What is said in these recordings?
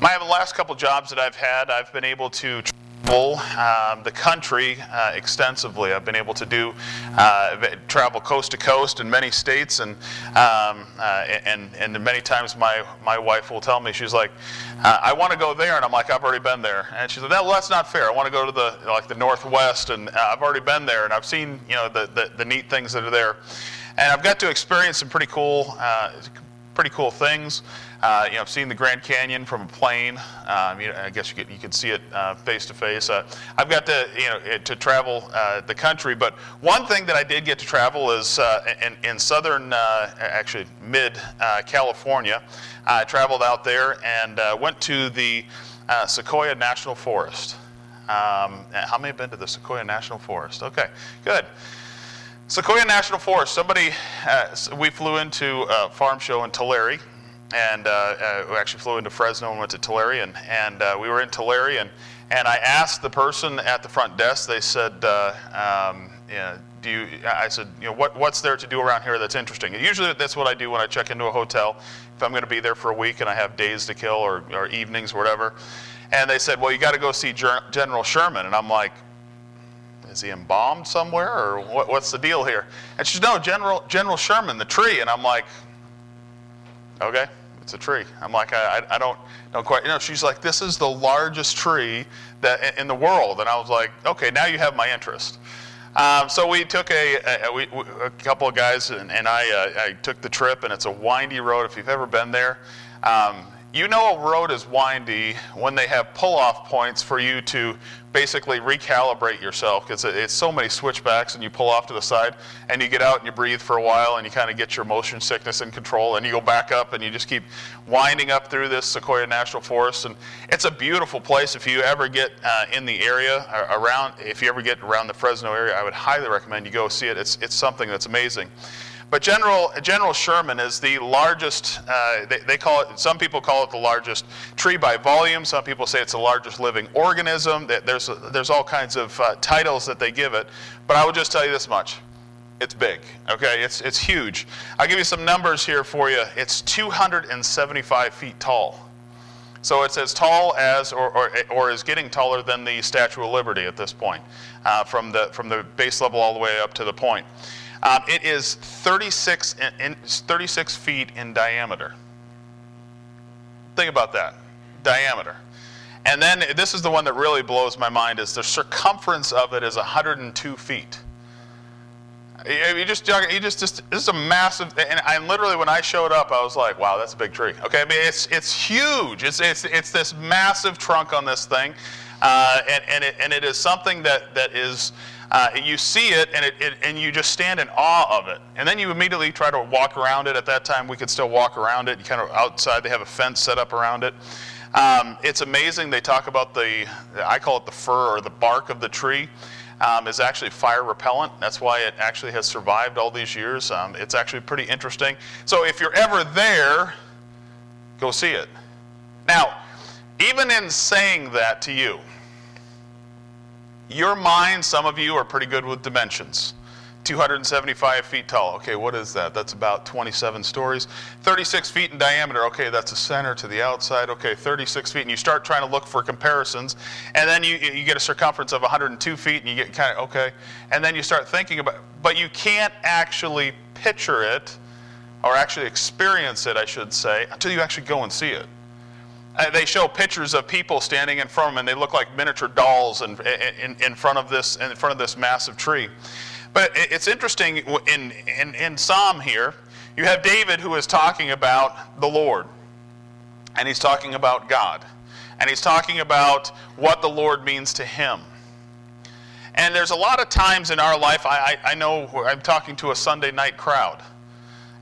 My last couple jobs that I've had, I've been able to travel um, the country uh, extensively. I've been able to do uh, travel coast to coast in many states, and um, uh, and and many times my my wife will tell me she's like, uh, I want to go there, and I'm like, I've already been there, and she's like, well, that's not fair. I want to go to the like the Northwest, and uh, I've already been there, and I've seen you know the, the the neat things that are there, and I've got to experience some pretty cool uh, pretty cool things. Uh, you know, I've seen the Grand Canyon from a plane. Um, you know, I guess you could, you could see it face to face. I've got to you know to travel uh, the country, but one thing that I did get to travel is uh, in, in southern, uh, actually mid California. I traveled out there and went to the Sequoia National Forest. Um, how many have been to the Sequoia National Forest? Okay, good. Sequoia National Forest. Somebody, uh, we flew into a farm show in Tulare, and uh, uh, we actually flew into Fresno and went to Tulare, and, and uh, we were in Tulare, and, and I asked the person at the front desk. They said, uh, um, yeah, "Do you?" I said, "You know, what, what's there to do around here that's interesting?" And usually, that's what I do when I check into a hotel. If I'm going to be there for a week and I have days to kill or, or evenings, or whatever. And they said, "Well, you got to go see General Sherman," and I'm like is he embalmed somewhere or what, what's the deal here? And she said, no, General, General Sherman, the tree. And I'm like, okay, it's a tree. I'm like, I, I don't, don't quite, you know, she's like, this is the largest tree that in the world. And I was like, okay, now you have my interest. Um, so we took a, a, we, a, couple of guys and, and I, uh, I took the trip and it's a windy road. If you've ever been there, um, you know a road is windy when they have pull-off points for you to basically recalibrate yourself because it's so many switchbacks and you pull off to the side and you get out and you breathe for a while and you kind of get your motion sickness in control and you go back up and you just keep winding up through this Sequoia National Forest. And it's a beautiful place. If you ever get uh, in the area uh, around if you ever get around the Fresno area I would highly recommend you go see it. It's, it's something that's amazing but General, General Sherman is the largest, uh, they, they, call it, some people call it the largest tree by volume. Some people say it's the largest living organism. There's, there's all kinds of uh, titles that they give it. But I will just tell you this much. It's big, okay? It's, it's huge. I'll give you some numbers here for you. It's 275 feet tall. So it's as tall as, or, or, or is getting taller than the Statue of Liberty at this point, uh, from, the, from the base level all the way up to the point. Um, it is 36, in, in, 36 feet in diameter. Think about that diameter. And then this is the one that really blows my mind is the circumference of it is 102 feet. You just, you just, just, this is a massive, and I literally, when I showed up, I was like, wow, that's a big tree. Okay, I mean, it's, it's huge. It's, it's, it's this massive trunk on this thing. Uh, and, and, it, and it is something that, that is, uh, you see it and, it, it, and you just stand in awe of it. And then you immediately try to walk around it. At that time, we could still walk around it. You kind of outside, they have a fence set up around it. Um, it's amazing. They talk about the, I call it the fur or the bark of the tree. Um, is actually fire repellent. That's why it actually has survived all these years. Um, it's actually pretty interesting. So if you're ever there, go see it. Now, even in saying that to you, your mind, some of you are pretty good with dimensions. 275 feet tall. Okay, what is that? That's about 27 stories. 36 feet in diameter. Okay, that's the center to the outside. Okay, 36 feet. And you start trying to look for comparisons. And then you, you get a circumference of 102 feet and you get kind of, okay. And then you start thinking about But you can't actually picture it or actually experience it, I should say, until you actually go and see it. Uh, they show pictures of people standing in front of them, and they look like miniature dolls in, in, in, front of this, in front of this massive tree. But it's interesting in, in, in Psalm here, you have David who is talking about the Lord, and he's talking about God, and he's talking about what the Lord means to him. And there's a lot of times in our life, I, I, I know I'm talking to a Sunday night crowd.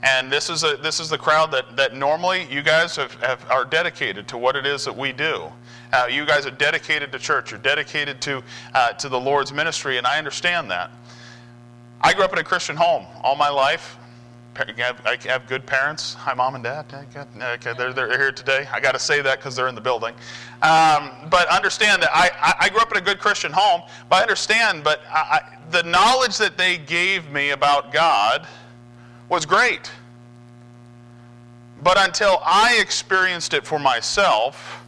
And this is, a, this is the crowd that, that normally you guys have, have, are dedicated to what it is that we do. Uh, you guys are dedicated to church. You're dedicated to, uh, to the Lord's ministry, and I understand that. I grew up in a Christian home all my life. I have, good parents. Hi, mom and dad. Okay, they're, they're here today. I got to say that because they're in the building. Um, but understand that I, I grew up in a good Christian home. But I understand, but I, the knowledge that they gave me about God was great. But until I experienced it for myself,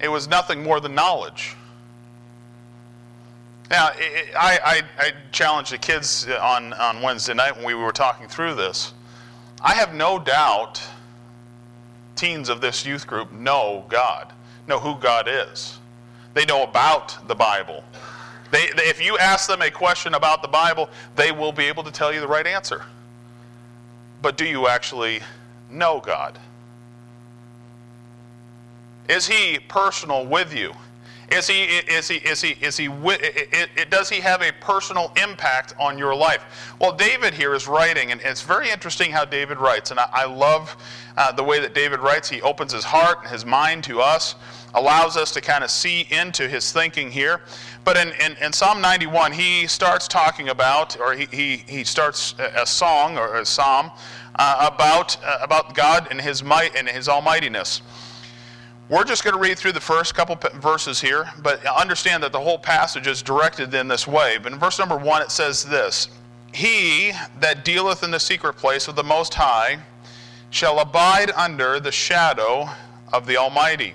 it was nothing more than knowledge. Now, I, I, I challenged the kids on, on Wednesday night when we were talking through this. I have no doubt teens of this youth group know God, know who God is. They know about the Bible. They, they, if you ask them a question about the Bible, they will be able to tell you the right answer. But do you actually know God? Is He personal with you? Is he, is he, is he, is he, does he have a personal impact on your life? Well, David here is writing, and it's very interesting how David writes, and I, I love uh, the way that David writes. He opens his heart and his mind to us, allows us to kind of see into his thinking here. But in, in, in Psalm 91, he starts talking about, or he, he, he starts a song or a psalm uh, about, uh, about God and his might and his almightiness. We're just going to read through the first couple verses here, but understand that the whole passage is directed in this way. But in verse number one, it says this He that dealeth in the secret place of the Most High shall abide under the shadow of the Almighty.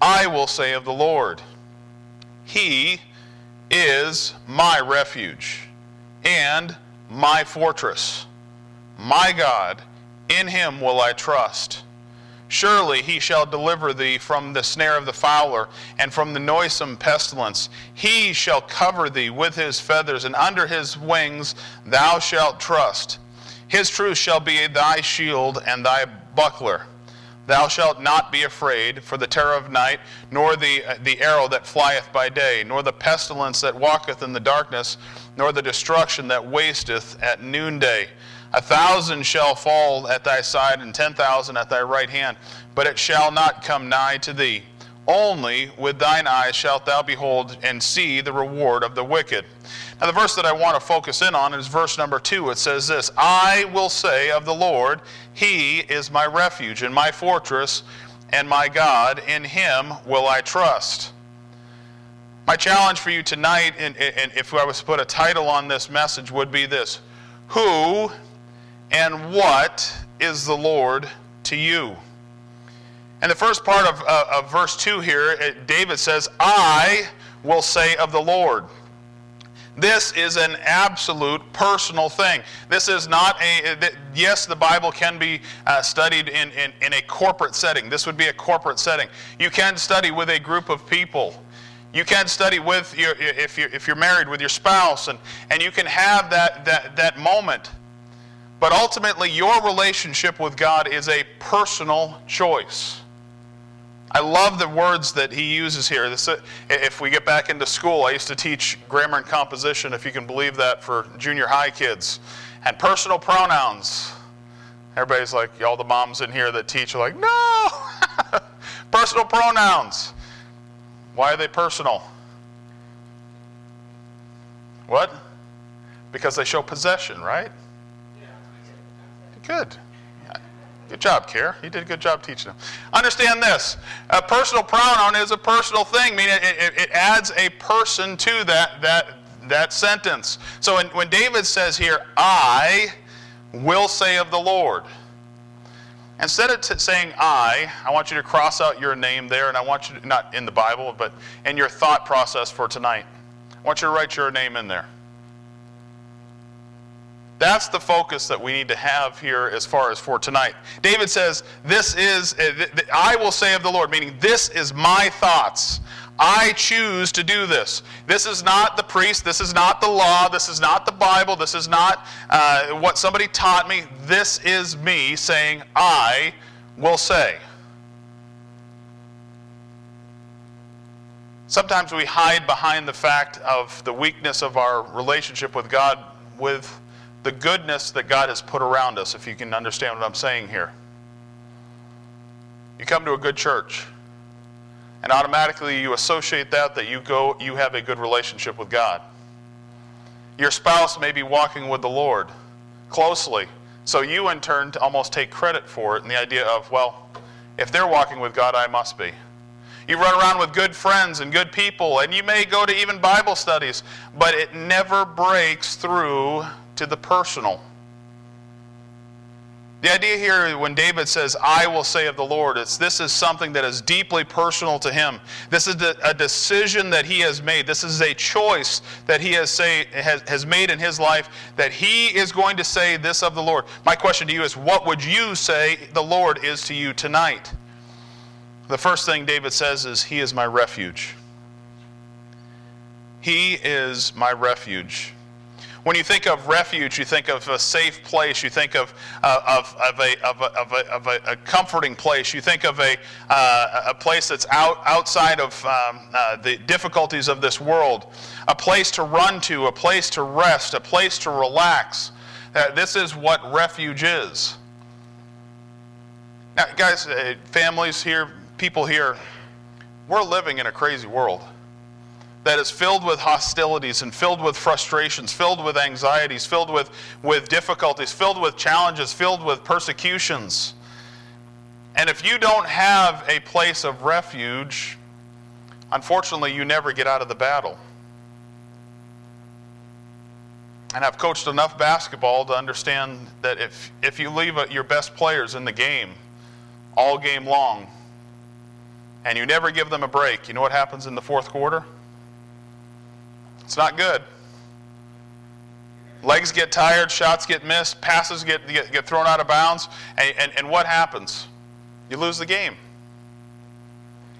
I will say of the Lord, He is my refuge and my fortress. My God, in Him will I trust. Surely he shall deliver thee from the snare of the fowler and from the noisome pestilence. He shall cover thee with his feathers, and under his wings thou shalt trust. His truth shall be thy shield and thy buckler. Thou shalt not be afraid for the terror of night, nor the, uh, the arrow that flieth by day, nor the pestilence that walketh in the darkness, nor the destruction that wasteth at noonday. A thousand shall fall at thy side, and ten thousand at thy right hand, but it shall not come nigh to thee. Only with thine eyes shalt thou behold and see the reward of the wicked. Now, the verse that I want to focus in on is verse number two. It says this I will say of the Lord, He is my refuge and my fortress and my God. In Him will I trust. My challenge for you tonight, and, and if I was to put a title on this message, would be this Who and what is the Lord to you? And the first part of, uh, of verse 2 here, David says, I will say of the Lord. This is an absolute personal thing. This is not a, yes, the Bible can be uh, studied in, in, in a corporate setting. This would be a corporate setting. You can study with a group of people. You can study with your, if you're, if you're married with your spouse, and, and you can have that, that, that moment but ultimately, your relationship with God is a personal choice. I love the words that he uses here. This, uh, if we get back into school, I used to teach grammar and composition, if you can believe that, for junior high kids. And personal pronouns. Everybody's like, all the moms in here that teach are like, no! personal pronouns. Why are they personal? What? Because they show possession, right? Yeah. Good. Good job, Care. You did a good job teaching them. Understand this: a personal pronoun is a personal thing. I mean, it, it, it adds a person to that that that sentence. So when, when David says here, "I will say of the Lord," instead of t- saying "I," I want you to cross out your name there, and I want you to not in the Bible, but in your thought process for tonight. I want you to write your name in there. That's the focus that we need to have here as far as for tonight. David says, This is, uh, I will say of the Lord, meaning this is my thoughts. I choose to do this. This is not the priest. This is not the law. This is not the Bible. This is not uh, what somebody taught me. This is me saying, I will say. Sometimes we hide behind the fact of the weakness of our relationship with God with the goodness that God has put around us, if you can understand what I'm saying here. You come to a good church, and automatically you associate that that you go you have a good relationship with God. Your spouse may be walking with the Lord closely, so you in turn almost take credit for it and the idea of, well, if they're walking with God, I must be. You run around with good friends and good people, and you may go to even Bible studies, but it never breaks through to the personal. The idea here, when David says, I will say of the Lord, it's this is something that is deeply personal to him. This is a decision that he has made. This is a choice that he has, say, has, has made in his life that he is going to say this of the Lord. My question to you is, what would you say the Lord is to you tonight? The first thing David says is, He is my refuge. He is my refuge. When you think of refuge, you think of a safe place. You think of, uh, of, of, a, of, a, of, a, of a, comforting place. You think of a, uh, a place that's out, outside of um, uh, the difficulties of this world, a place to run to, a place to rest, a place to relax. Uh, this is what refuge is. Now, guys, uh, families here, people here, we're living in a crazy world that is filled with hostilities and filled with frustrations, filled with anxieties, filled with, with difficulties, filled with challenges, filled with persecutions. And if you don't have a place of refuge, unfortunately, you never get out of the battle. And I've coached enough basketball to understand that if, if you leave your best players in the game all game long and you never give them a break, you know what happens in the fourth quarter? It's not good. Legs get tired, shots get missed, passes get, get, get thrown out of bounds, and, and, and what happens? You lose the game.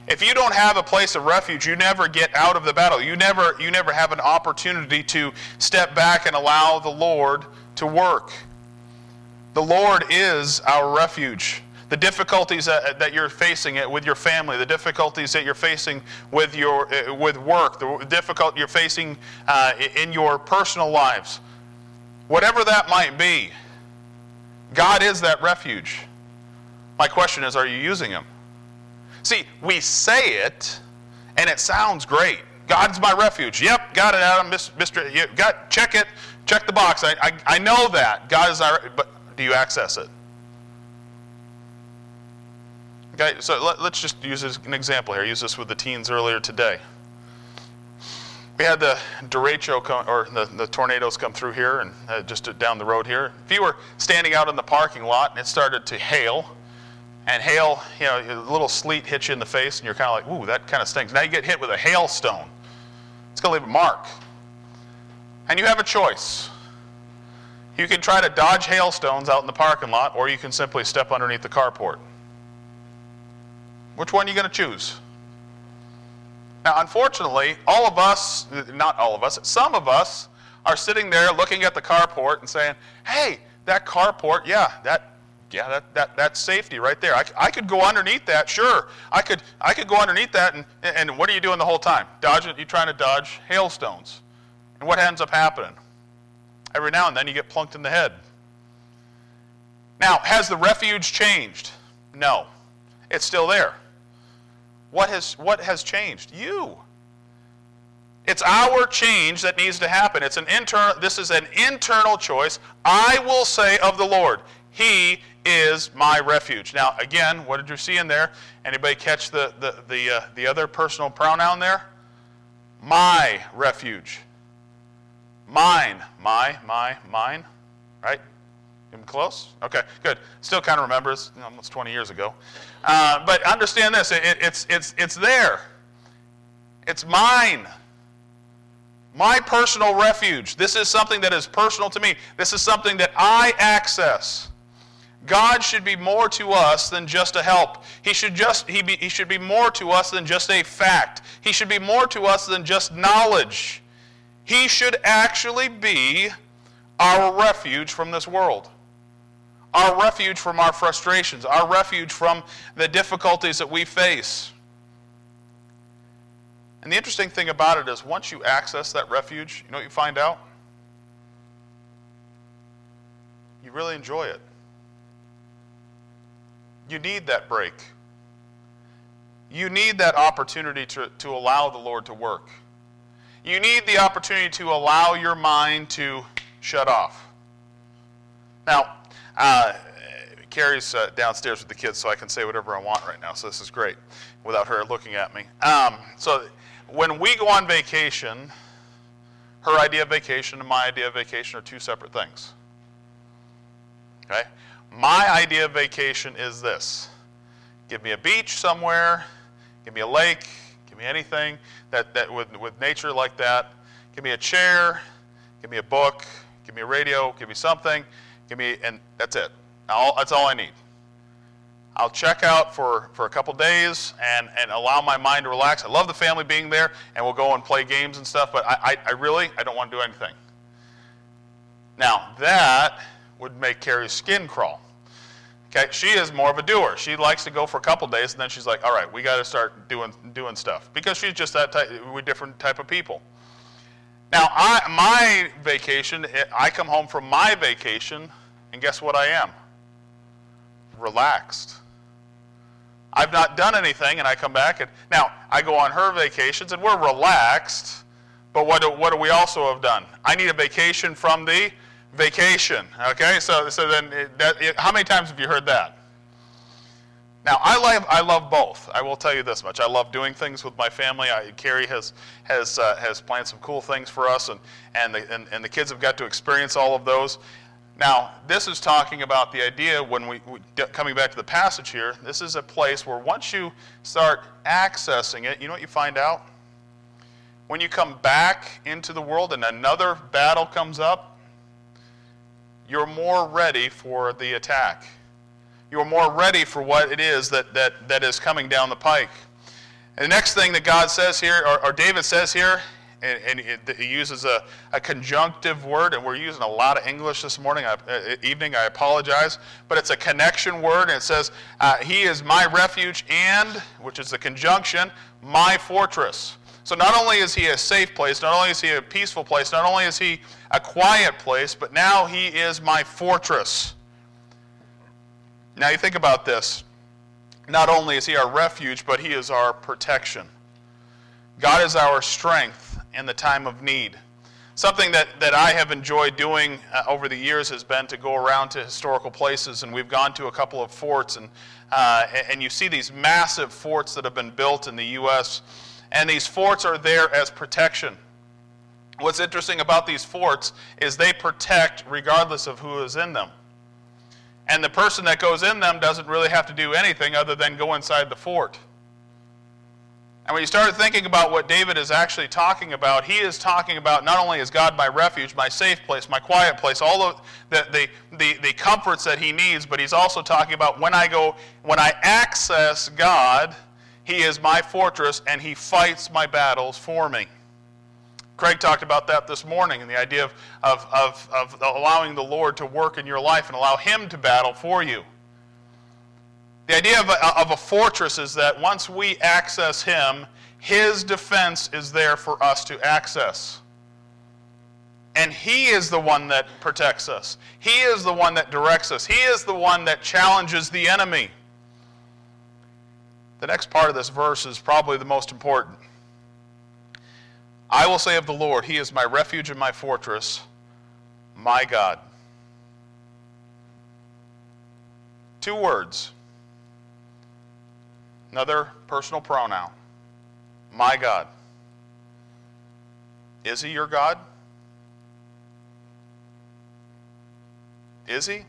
If you don't have a place of refuge, you never get out of the battle. You never, you never have an opportunity to step back and allow the Lord to work. The Lord is our refuge the difficulties that, that you're facing with your family, the difficulties that you're facing with, your, uh, with work, the difficulty you're facing uh, in your personal lives, whatever that might be, God is that refuge. My question is, are you using Him? See, we say it, and it sounds great. God's my refuge. Yep, got it, Adam. Mister, you got check it, check the box. I, I, I know that God is our. But do you access it? Okay, so let, us just use an example here. use this with the teens earlier today. We had the derecho come, or the, the tornadoes come through here and uh, just down the road here. If you were standing out in the parking lot and it started to hail, and hail, you know, a little sleet hits you in the face, and you're kind of like, ooh, that kind of stinks. Now you get hit with a hailstone. It's going to leave a mark. And you have a choice. You can try to dodge hailstones out in the parking lot, or you can simply step underneath the carport. Which one are you going to choose? Now, unfortunately, all of us, not all of us, some of us are sitting there looking at the carport and saying, hey, that carport, yeah, that, yeah, that, that, that's safety right there. I, I could go underneath that, sure. I could, I could go underneath that, and, and what are you doing the whole time? Dodging, you're trying to dodge hailstones. And what ends up happening? Every now and then you get plunked in the head. Now, has the refuge changed? No. It's still there. What has, what has changed? You. It's our change that needs to happen. It's an internal, this is an internal choice. I will say of the Lord, He is my refuge. Now, again, what did you see in there? Anybody catch the, the, the, uh, the other personal pronoun there? My refuge. Mine. My, my, mine. Right? Even close? Okay, good. Still kind of remembers, almost 20 years ago. Uh, but understand this it, it's, it's, it's there. It's mine. My personal refuge. This is something that is personal to me. This is something that I access. God should be more to us than just a help. He should, just, he, be, he should be more to us than just a fact. He should be more to us than just knowledge. He should actually be our refuge from this world our refuge from our frustrations, our refuge from the difficulties that we face. And the interesting thing about it is, once you access that refuge, you know what you find out? You really enjoy it. You need that break. You need that opportunity to, to allow the Lord to work. You need the opportunity to allow your mind to shut off. Now, uh, Carrie's uh, downstairs with the kids, so I can say whatever I want right now. So this is great without her looking at me. Um, so when we go on vacation, her idea of vacation and my idea of vacation are two separate things. Okay? My idea of vacation is this give me a beach somewhere, give me a lake, give me anything that, that with, with nature like that. Give me a chair, give me a book, give me a radio, give me something, give me, and that's it. That's all I need. I'll check out for, for a couple days and, and allow my mind to relax. I love the family being there, and we'll go and play games and stuff, but I, I, I really, I don't want to do anything. Now, that would make Carrie's skin crawl. Okay, she is more of a doer. She likes to go for a couple days, and then she's like, "All right, we got to start doing doing stuff," because she's just that type. We're different type of people. Now, I, my vacation, I come home from my vacation, and guess what I am? Relaxed. I've not done anything, and I come back, and now I go on her vacations, and we're relaxed. But what do, what do we also have done? I need a vacation from the vacation. Okay, so so then that, how many times have you heard that? Now I love I love both. I will tell you this much: I love doing things with my family. I, Carrie has has uh, has planned some cool things for us, and and the and, and the kids have got to experience all of those. Now, this is talking about the idea when we, we, coming back to the passage here, this is a place where once you start accessing it, you know what you find out? When you come back into the world and another battle comes up, you're more ready for the attack. You're more ready for what it is that, that, that is coming down the pike. And the next thing that God says here, or, or David says here, and, and it, he uses a, a, conjunctive word, and we're using a lot of English this morning, uh, evening. I apologize, but it's a connection word, and it says, uh, "He is my refuge and," which is a conjunction, "my fortress." So not only is he a safe place, not only is he a peaceful place, not only is he a quiet place, but now he is my fortress. Now you think about this. Not only is he our refuge, but he is our protection. God is our strength in the time of need. Something that, that I have enjoyed doing uh, over the years has been to go around to historical places, and we've gone to a couple of forts, and, uh, and you see these massive forts that have been built in the U.S and these forts are there as protection. What's interesting about these forts is they protect regardless of who is in them. And the person that goes in them doesn't really have to do anything other than go inside the fort. And when you start thinking about what David is actually talking about, he is talking about not only is God my refuge, my safe place, my quiet place, all of the, the, the, the comforts that he needs, but he's also talking about when I go, when I access God, he is my fortress, and He fights my battles for me. Craig talked about that this morning and the idea of, of, of, of allowing the Lord to work in your life and allow Him to battle for you. The idea of a, of a fortress is that once we access Him, His defense is there for us to access. And He is the one that protects us, He is the one that directs us, He is the one that challenges the enemy. The next part of this verse is probably the most important. I will say of the Lord, He is my refuge and my fortress, my God. Two words. Another personal pronoun. My God. Is He your God? Is He?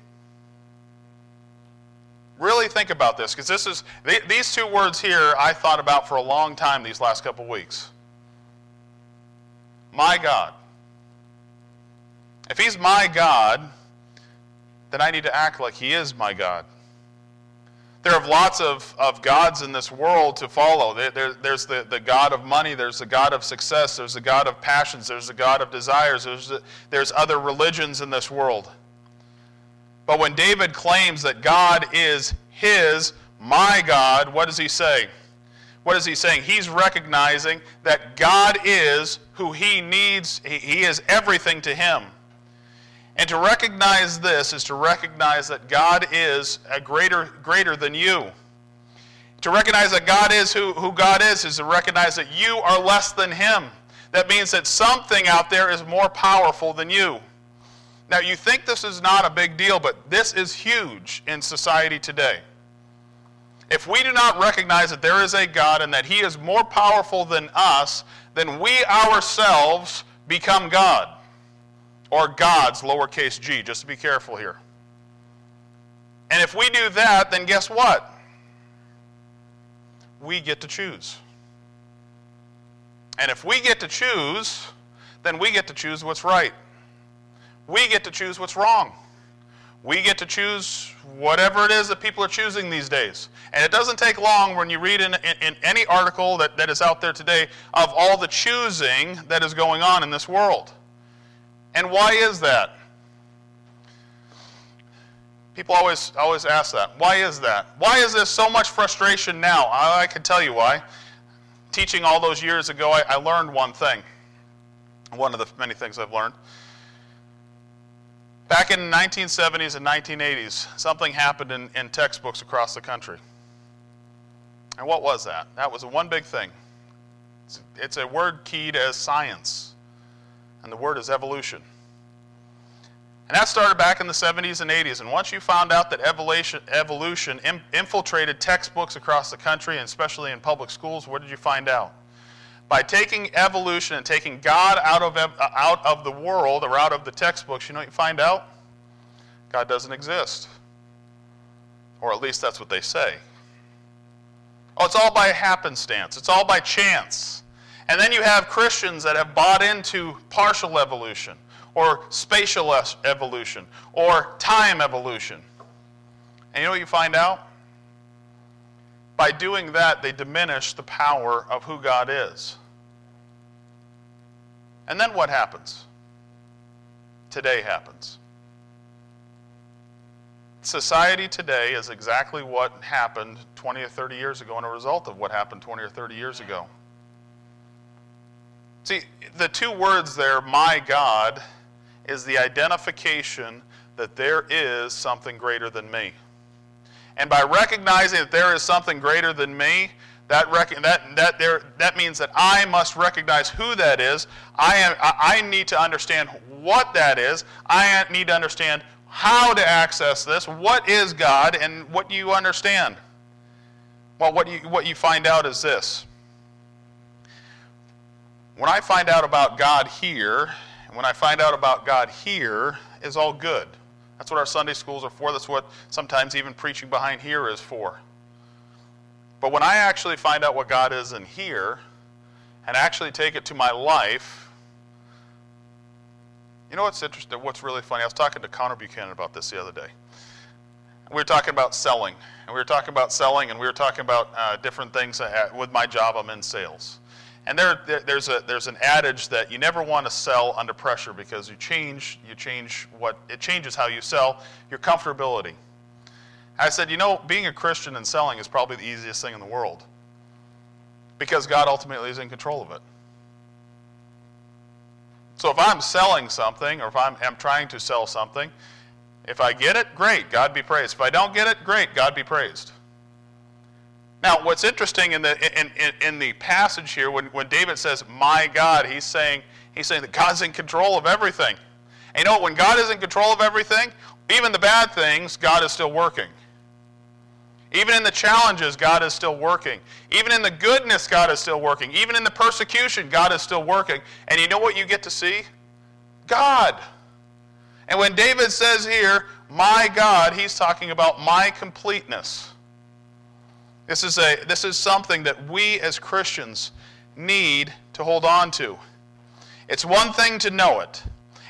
Really think about this, because this is these two words here I thought about for a long time these last couple weeks. My God. If He's my God, then I need to act like He is my God. There are lots of, of gods in this world to follow. There, there, there's the, the God of money, there's the God of success, there's the God of passions, there's the God of desires, there's, the, there's other religions in this world. But when David claims that God is his, my God, what does he say? What is he saying? He's recognizing that God is who he needs, he is everything to him. And to recognize this is to recognize that God is a greater, greater than you. To recognize that God is who, who God is is to recognize that you are less than him. That means that something out there is more powerful than you. Now, you think this is not a big deal, but this is huge in society today. If we do not recognize that there is a God and that He is more powerful than us, then we ourselves become God. Or gods, lowercase g, just to be careful here. And if we do that, then guess what? We get to choose. And if we get to choose, then we get to choose what's right. We get to choose what's wrong. We get to choose whatever it is that people are choosing these days. And it doesn't take long when you read in, in, in, any article that, that is out there today of all the choosing that is going on in this world. And why is that? People always, always ask that. Why is that? Why is there so much frustration now? I, I can tell you why. Teaching all those years ago, I, I learned one thing. One of the many things I've learned. Back in the 1970s and 1980s, something happened in, in textbooks across the country. And what was that? That was one big thing. It's, it's a word keyed as science, and the word is evolution. And that started back in the 70s and 80s. And once you found out that evolution, evolution infiltrated textbooks across the country, and especially in public schools, what did you find out? By taking evolution and taking God out of, uh, out of the world or out of the textbooks, you know what you find out? God doesn't exist. Or at least that's what they say. Oh, it's all by happenstance, it's all by chance. And then you have Christians that have bought into partial evolution, or spatial evolution, or time evolution. And you know what you find out? By doing that, they diminish the power of who God is. And then what happens? Today happens. Society today is exactly what happened 20 or 30 years ago and a result of what happened 20 or 30 years ago. See, the two words there, my God, is the identification that there is something greater than me. And by recognizing that there is something greater than me, that, rec- that, that, there, that means that I must recognize who that is. I, am, I need to understand what that is. I need to understand how to access this. What is God and what do you understand? Well, what you, what you find out is this. When I find out about God here, when I find out about God here, is all good. That's what our Sunday schools are for. That's what sometimes even preaching behind here is for. But when I actually find out what God is in here and actually take it to my life, you know what's interesting? What's really funny? I was talking to Connor Buchanan about this the other day. We were talking about selling, and we were talking about selling, and we were talking about uh, different things. with my job, I'm in sales. And there, there's, a, there's an adage that you never want to sell under pressure because you change, you change what, it changes how you sell, your comfortability. I said, you know, being a Christian and selling is probably the easiest thing in the world because God ultimately is in control of it. So if I'm selling something or if I'm, I'm trying to sell something, if I get it, great, God be praised. If I don't get it, great, God be praised. Now, what's interesting in the, in, in, in, the passage here, when, when David says, my God, he's saying, he's saying that God's in control of everything. And you know, when God is in control of everything, even the bad things, God is still working. Even in the challenges, God is still working. Even in the goodness, God is still working. Even in the persecution, God is still working. And you know what you get to see? God. And when David says here, my God, he's talking about my completeness. This is, a, this is something that we as Christians need to hold on to. It's one thing to know it,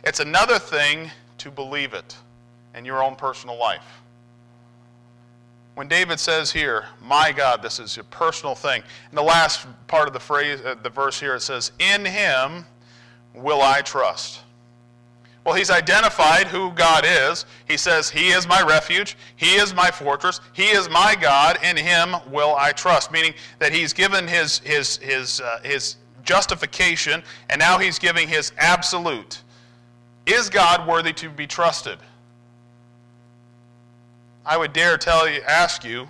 it's another thing to believe it in your own personal life. When David says here, my God, this is a personal thing. In the last part of the phrase, uh, the verse here, it says, In him will I trust. Well, he's identified who God is. He says, He is my refuge, He is my fortress, He is my God, in Him will I trust. Meaning that He's given His, his, his, uh, his justification, and now He's giving His absolute. Is God worthy to be trusted? I would dare tell you, ask you,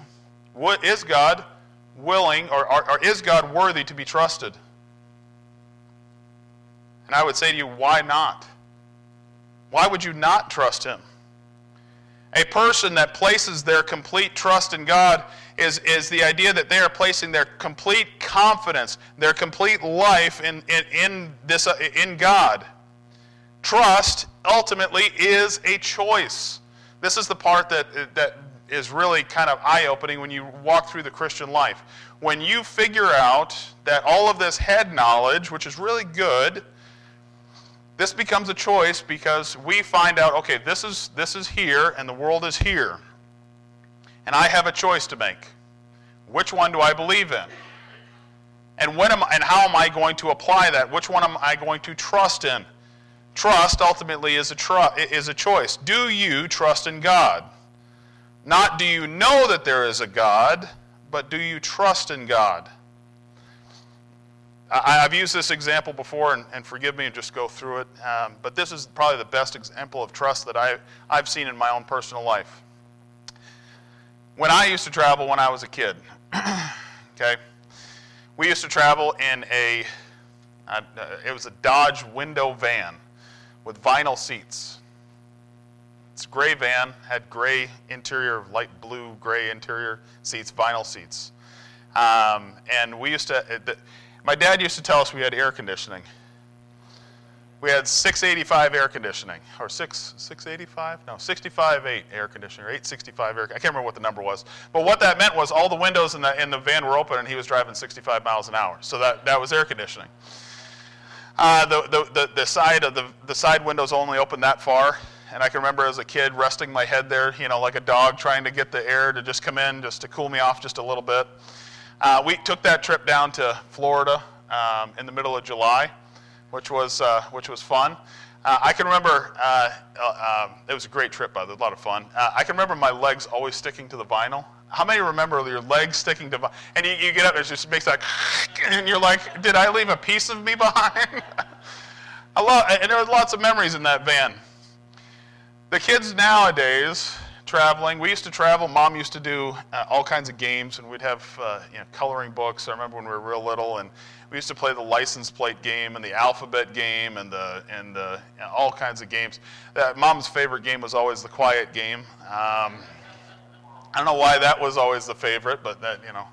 what, is God willing or, or, or is God worthy to be trusted? And I would say to you, why not? Why would you not trust him? A person that places their complete trust in God is, is the idea that they are placing their complete confidence, their complete life in, in, in, this, uh, in God. Trust ultimately is a choice. This is the part that, that is really kind of eye opening when you walk through the Christian life. When you figure out that all of this head knowledge, which is really good, this becomes a choice because we find out okay, this is, this is here and the world is here. And I have a choice to make. Which one do I believe in? And, when am, and how am I going to apply that? Which one am I going to trust in? Trust ultimately is a, tru- is a choice. Do you trust in God? Not do you know that there is a God, but do you trust in God? I, have used this example before, and, and, forgive me and just go through it, um, but this is probably the best example of trust that I, I've seen in my own personal life. When I used to travel when I was a kid, okay, we used to travel in a, uh, it was a Dodge window van with vinyl seats. It's a gray van, had gray interior, light blue, gray interior seats, vinyl seats. Um, and we used to, the, my dad used to tell us we had air conditioning. We had 685 air conditioning, or 6, 685? No, 65 8 air conditioning, or 865 air. I can't remember what the number was. But what that meant was all the windows in the, in the van were open and he was driving 65 miles an hour. So that, that was air conditioning. Uh, the, the, the, the, side of the, the side windows only opened that far. And I can remember as a kid resting my head there, you know, like a dog trying to get the air to just come in, just to cool me off just a little bit. Uh, we took that trip down to Florida um, in the middle of July, which was, uh, which was fun. Uh, I can remember, uh, uh, um, it was a great trip, by the way, a lot of fun. Uh, I can remember my legs always sticking to the vinyl. How many remember your legs sticking to vinyl? And you, you get up, and it just makes that, and you're like, did I leave a piece of me behind? I love, and there were lots of memories in that van. The kids nowadays, traveling. We used to travel. Mom used to do uh, all kinds of games, and we'd have uh, you know, coloring books. I remember when we were real little, and we used to play the license plate game and the alphabet game and the and the, you know, all kinds of games. That Mom's favorite game was always the quiet game. Um, I don't know why that was always the favorite, but that you know.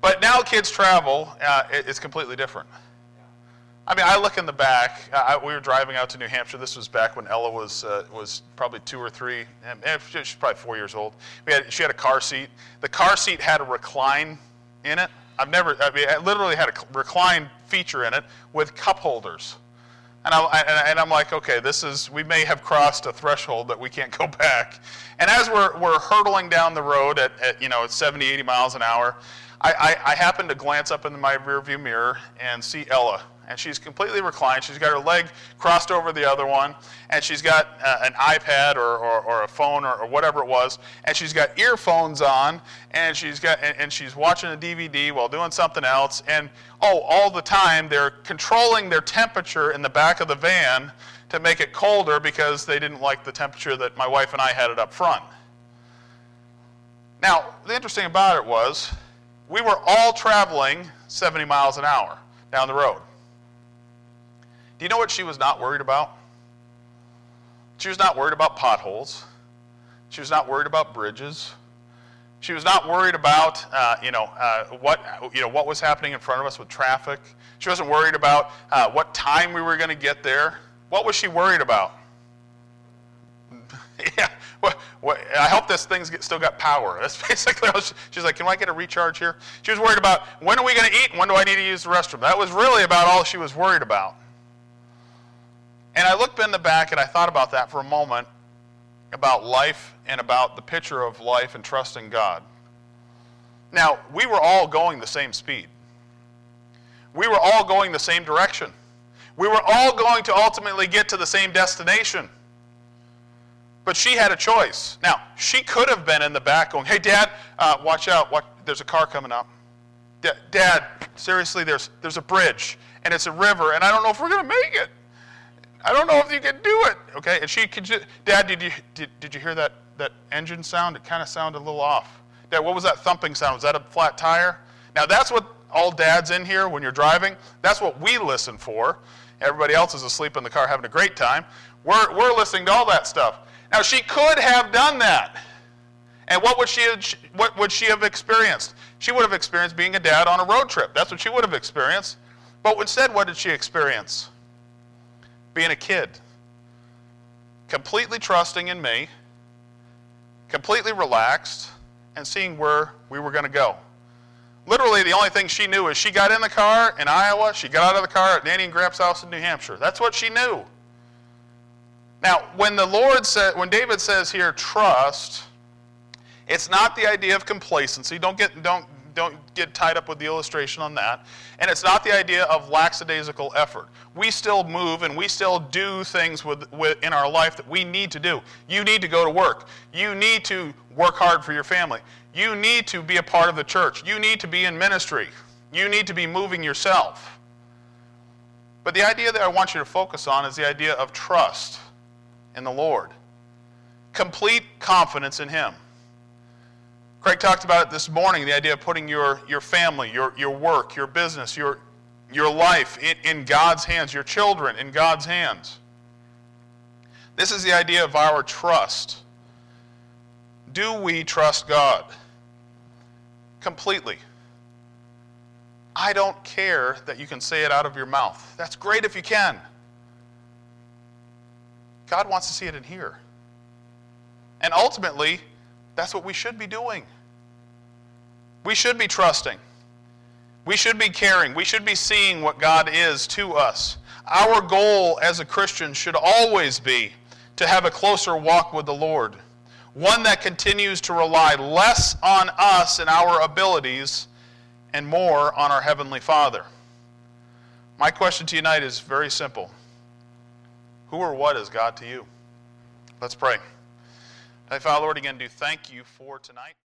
But now kids travel. Uh, it, it's completely different. I mean, I look in the back. I, we were driving out to New Hampshire. This was back when Ella was uh, was probably two or three, and she's probably four years old. We had, she had a car seat. The car seat had a recline in it. I've never, I mean, it literally had a recline feature in it with cup holders. And, I, and I'm like, okay, this is, we may have crossed a threshold that we can't go back. And as we're, we're hurtling down the road at, at you know, at 70, 80 miles an hour, I, I, I happen to glance up in my rearview mirror and see Ella and she's completely reclined. She's got her leg crossed over the other one, and she's got uh, an iPad or, or, or a phone or, or, whatever it was, and she's got earphones on, and she's got and, and she's watching a DVD while doing something else, and oh, all the time they're controlling their temperature in the back of the van to make it colder because they didn't like the temperature that my wife and I had it up front. Now, the interesting about it was we were all traveling 70 miles an hour down the road. Do you know what she was not worried about? She was not worried about potholes. She was not worried about bridges. She was not worried about, uh, you, know, uh, what, you know, what was happening in front of us with traffic. She wasn't worried about uh, what time we were going to get there. What was she worried about? yeah, what, what, I hope this thing's still got power. That's basically she, she's like, can I get a recharge here? She was worried about when are we going to eat and when do I need to use the restroom. That was really about all she was worried about. And I looked in the back and I thought about that for a moment about life and about the picture of life and trusting God. Now, we were all going the same speed. We were all going the same direction. We were all going to ultimately get to the same destination. But she had a choice. Now, she could have been in the back going, hey, Dad, uh, watch out. Watch, there's a car coming up. Dad, seriously, there's, there's a bridge, and it's a river, and I don't know if we're going to make it. I don't know if you can do it. Okay, and she could just, Dad, did you did, did you hear that that engine sound? It kind of sounded a little off. Dad, what was that thumping sound? Was that a flat tire? Now that's what all dads in here when you're driving. That's what we listen for. Everybody else is asleep in the car having a great time. We're we're listening to all that stuff. Now she could have done that. And what would she have, what would she have experienced? She would have experienced being a dad on a road trip. That's what she would have experienced. But instead, what did she experience? being a kid, completely trusting in me, completely relaxed, and seeing where we were going to go. Literally, the only thing she knew is she got in the car in Iowa, she got out of the car at Nanny and Grap's house in New Hampshire. That's what she knew. Now, when the Lord said, when David says here, trust, it's not the idea of complacency. Don't get, don't, don't get tied up with the illustration on that. And it's not the idea of lackadaisical effort. We still move and we still do things with, with, in our life that we need to do. You need to go to work. You need to work hard for your family. You need to be a part of the church. You need to be in ministry. You need to be moving yourself. But the idea that I want you to focus on is the idea of trust in the Lord, complete confidence in Him. Craig talked about it this morning the idea of putting your, your family, your, your work, your business, your, your life in, in God's hands, your children in God's hands. This is the idea of our trust. Do we trust God? Completely. I don't care that you can say it out of your mouth. That's great if you can. God wants to see it in here. And ultimately, that's what we should be doing. We should be trusting. We should be caring. We should be seeing what God is to us. Our goal as a Christian should always be to have a closer walk with the Lord, one that continues to rely less on us and our abilities and more on our Heavenly Father. My question to you tonight is very simple Who or what is God to you? Let's pray. Father, Lord, again, do thank you for tonight.